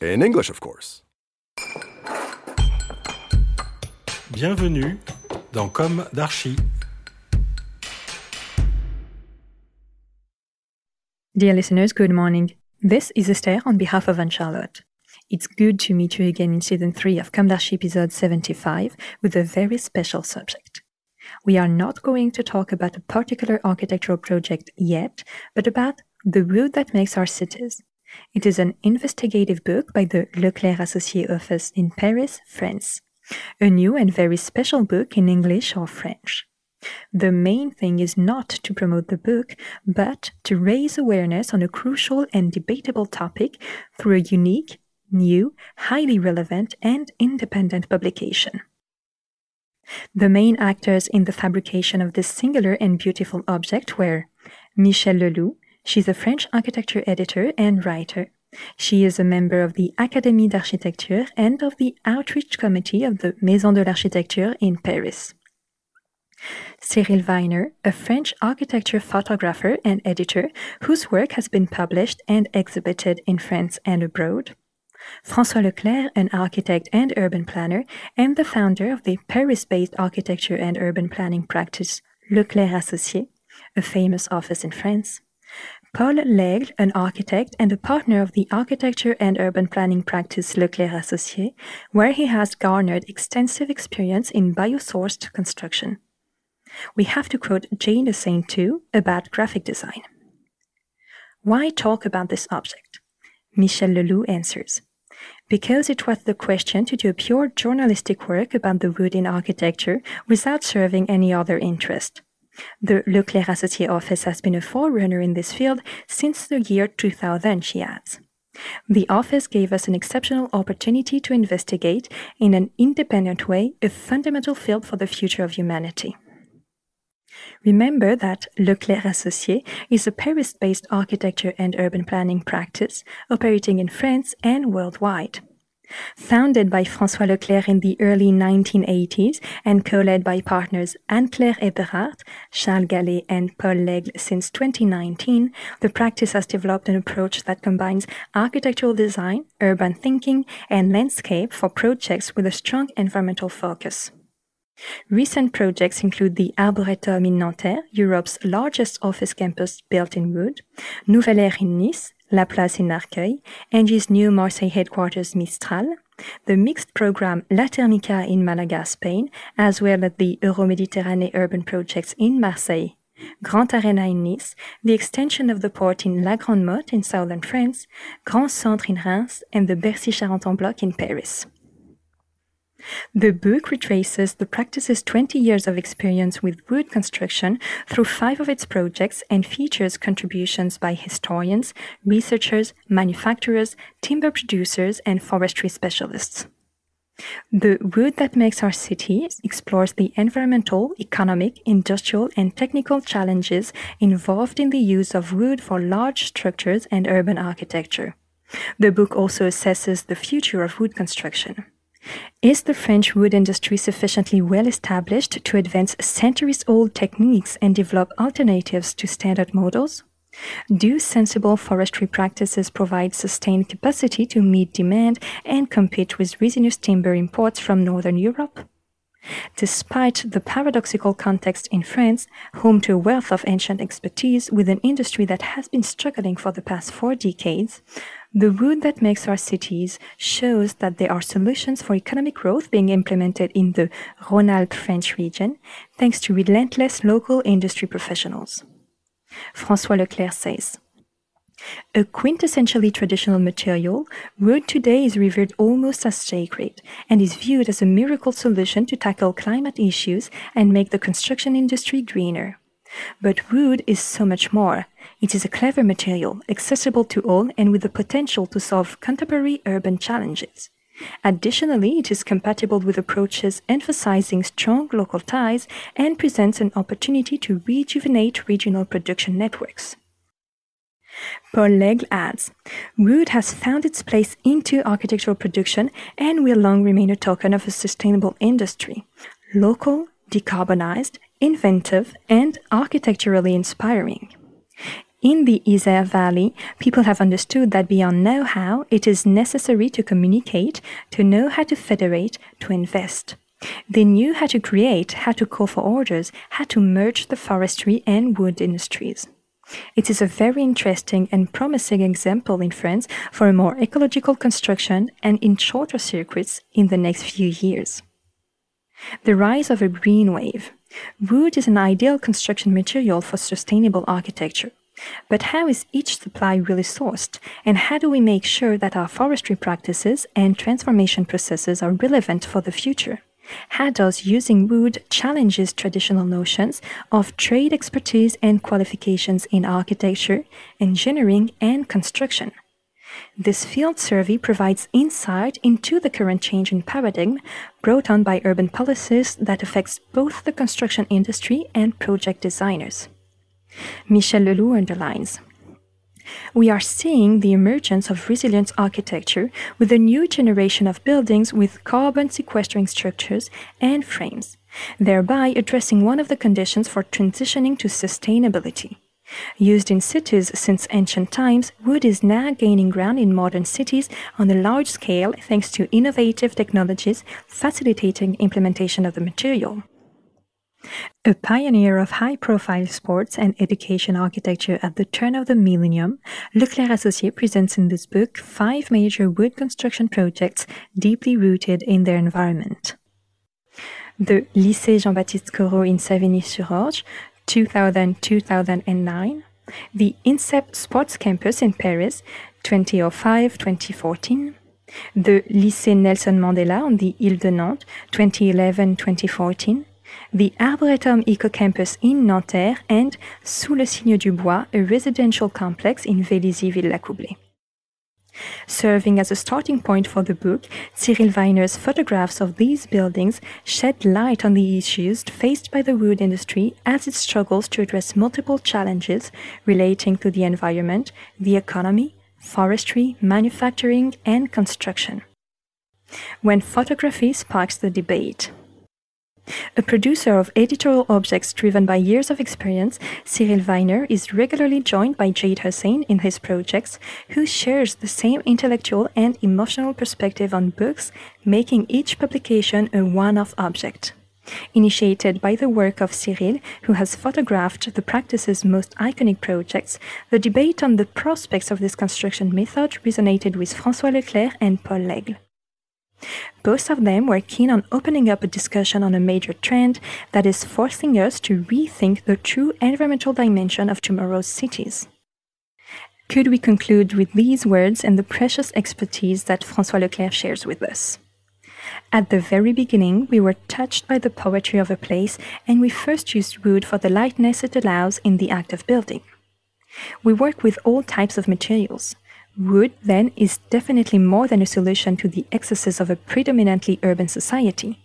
In English, of course. Bienvenue dans Comme d'Archi. Dear listeners, good morning. This is Esther on behalf of Anne Charlotte. It's good to meet you again in season 3 of Comme d'Archi episode 75 with a very special subject. We are not going to talk about a particular architectural project yet, but about the wood that makes our cities. It is an investigative book by the Leclercq Associé office in Paris, France. A new and very special book in English or French. The main thing is not to promote the book, but to raise awareness on a crucial and debatable topic through a unique, new, highly relevant, and independent publication. The main actors in the fabrication of this singular and beautiful object were Michèle Leloup, she's a French architecture editor and writer. She is a member of the Académie d'Architecture and of the Outreach Committee of the Maison de l'Architecture in Paris. Cyrille Weiner, a French architecture photographer and editor whose work has been published and exhibited in France and abroad. François Leclercq, an architect and urban planner, and the founder of the Paris based architecture and urban planning practice Leclercq Associés, a famous office in France. Paul Laigle, an architect and a partner of the architecture and urban planning practice Leclercq Associés, where he has garnered extensive experience in biosourced construction. We have to quote Jane Saint too about graphic design. Why talk about this object? Michèle Leloup answers. Because it was the question to do a pure journalistic work about the wood in architecture without serving any other interest. The Leclercq Associé office has been a forerunner in this field since the year 2000, she adds. The office gave us an exceptional opportunity to investigate, in an independent way, a fundamental field for the future of humanity. Remember that Leclercq Associés is a Paris based architecture and urban planning practice operating in France and worldwide. Founded by François Leclercq in the early 1980s and co-led by partners Anne-Claire Eberhardt, Charles Gallet, and Paul Laigle since 2019, the practice has developed an approach that combines architectural design, urban thinking, and landscape for projects with a strong environmental focus. Recent projects include the Arboretum in Nanterre, Europe's largest office campus built in wood, Nouvelle Air in Nice, La Place in Arcueil, Engie's new Marseille headquarters Mistral, the mixed program La Termica in Malaga, Spain, as well as the Euroméditerranée urban projects in Marseille, Grand Arena in Nice, the extension of the port in La Grande Motte in southern France, Grand Centre in Reims, and the Bercy Charenton block in Paris. The book retraces the practice's 20 years of experience with wood construction through five of its projects and features contributions by historians, researchers, manufacturers, timber producers, and forestry specialists. The Wood That Makes Our Cities explores the environmental, economic, industrial, and technical challenges involved in the use of wood for large structures and urban architecture. The book also assesses the future of wood construction. Is the French wood industry sufficiently well established to advance centuries old techniques and develop alternatives to standard models? Do sensible forestry practices provide sustained capacity to meet demand and compete with resinous timber imports from Northern Europe? Despite the paradoxical context in France, home to a wealth of ancient expertise with an industry that has been struggling for the past four decades, the wood that makes our cities shows that there are solutions for economic growth being implemented in the Rhône-Alpes French region thanks to relentless local industry professionals. François Leclercq says, a quintessentially traditional material, wood today is revered almost as sacred and is viewed as a miracle solution to tackle climate issues and make the construction industry greener. But wood is so much more. It is a clever material, accessible to all and with the potential to solve contemporary urban challenges. Additionally, it is compatible with approaches emphasizing strong local ties and presents an opportunity to rejuvenate regional production networks. Paul Laigle adds, wood has found its place into architectural production and will long remain a token of a sustainable industry. Local, decarbonized, inventive, and architecturally inspiring. In the Isère Valley, people have understood that beyond know how, it is necessary to communicate, to know how to federate, to invest. They knew how to create, how to call for orders, how to merge the forestry and wood industries. It is a very interesting and promising example in France for a more ecological construction and in shorter circuits in the next few years. The rise of a green wave. Wood is an ideal construction material for sustainable architecture. But how is each supply really sourced? And how do we make sure that our forestry practices and transformation processes are relevant for the future? How does using wood challenges traditional notions of trade expertise and qualifications in architecture, engineering, and construction? This field survey provides insight into the current change in paradigm brought on by urban policies that affects both the construction industry and project designers. Michèle Leloup underlines we are seeing the emergence of resilient architecture with a new generation of buildings with carbon sequestering structures and frames, thereby addressing one of the conditions for transitioning to sustainability. Used in cities since ancient times, wood is now gaining ground in modern cities on a large scale thanks to innovative technologies facilitating implementation of the material. A pioneer of high profile sports and education architecture at the turn of the millennium, Leclercq Associé presents in this book five major wood construction projects deeply rooted in their environment. The Lycée Jean-Baptiste Corot in Savigny-sur-Orge, 2000-2009, the INSEP Sports Campus in Paris, 2005-2014, the Lycée Nelson Mandela on the Ile de Nantes, 2011-2014, the Arboretum Eco-Campus in Nanterre, and Sous le Signe du Bois, a residential complex in Vélizy-Villacoublay. Serving as a starting point for the book, Cyrille Weiner's photographs of these buildings shed light on the issues faced by the wood industry as it struggles to address multiple challenges relating to the environment, the economy, forestry, manufacturing, and construction. When photography sparks the debate, a producer of editorial objects driven by years of experience, Cyrille Weiner is regularly joined by Jade Hussein in his projects, who shares the same intellectual and emotional perspective on books, making each publication a one off object. Initiated by the work of Cyrille, who has photographed the practice's most iconic projects, the debate on the prospects of this construction method resonated with François Leclercq and Paul Laigle. Both of them were keen on opening up a discussion on a major trend that is forcing us to rethink the true environmental dimension of tomorrow's cities. Could we conclude with these words and the precious expertise that François Leclercq shares with us? At the very beginning, we were touched by the poetry of a place and we first used wood for the lightness it allows in the act of building. We work with all types of materials Wood, then, is definitely more than a solution to the excesses of a predominantly urban society.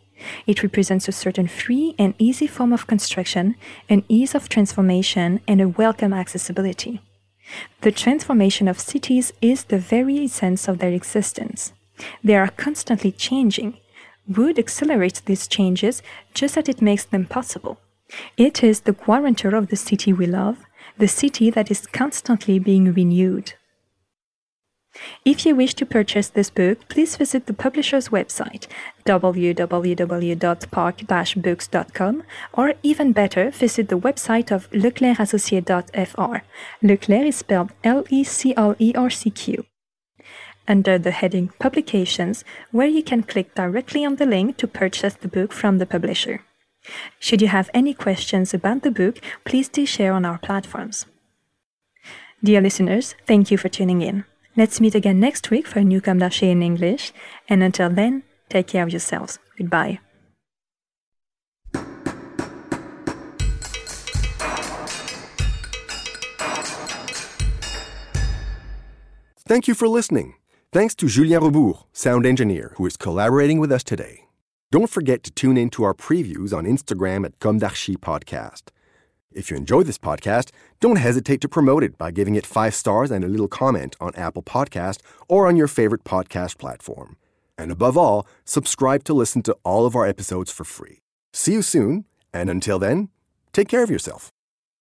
It represents a certain free and easy form of construction, an ease of transformation, and a welcome accessibility. The transformation of cities is the very essence of their existence. They are constantly changing. Wood accelerates these changes just as it makes them possible. It is the guarantor of the city we love, the city that is constantly being renewed. If you wish to purchase this book, please visit the publisher's website, www.park-books.com, or even better, visit the website of leclercq.associé.fr. Leclercq is spelled L-E-C-L-E-R-C-Q. Under the heading Publications, where you can click directly on the link to purchase the book from the publisher. Should you have any questions about the book, please do share on our platforms. Dear listeners, thank you for tuning in. Let's meet again next week for a new d'Archi in English, and until then, take care of yourselves. Goodbye. Thank you for listening. Thanks to Julien Rebours, sound engineer, who is collaborating with us today. Don't forget to tune in to our previews on Instagram at Comme d'Archi Podcast. If you enjoy this podcast, don't hesitate to promote it by giving it five stars and a little comment on Apple Podcast or on your favorite podcast platform. And above all, subscribe to listen to all of our episodes for free. See you soon, and until then, take care of yourself.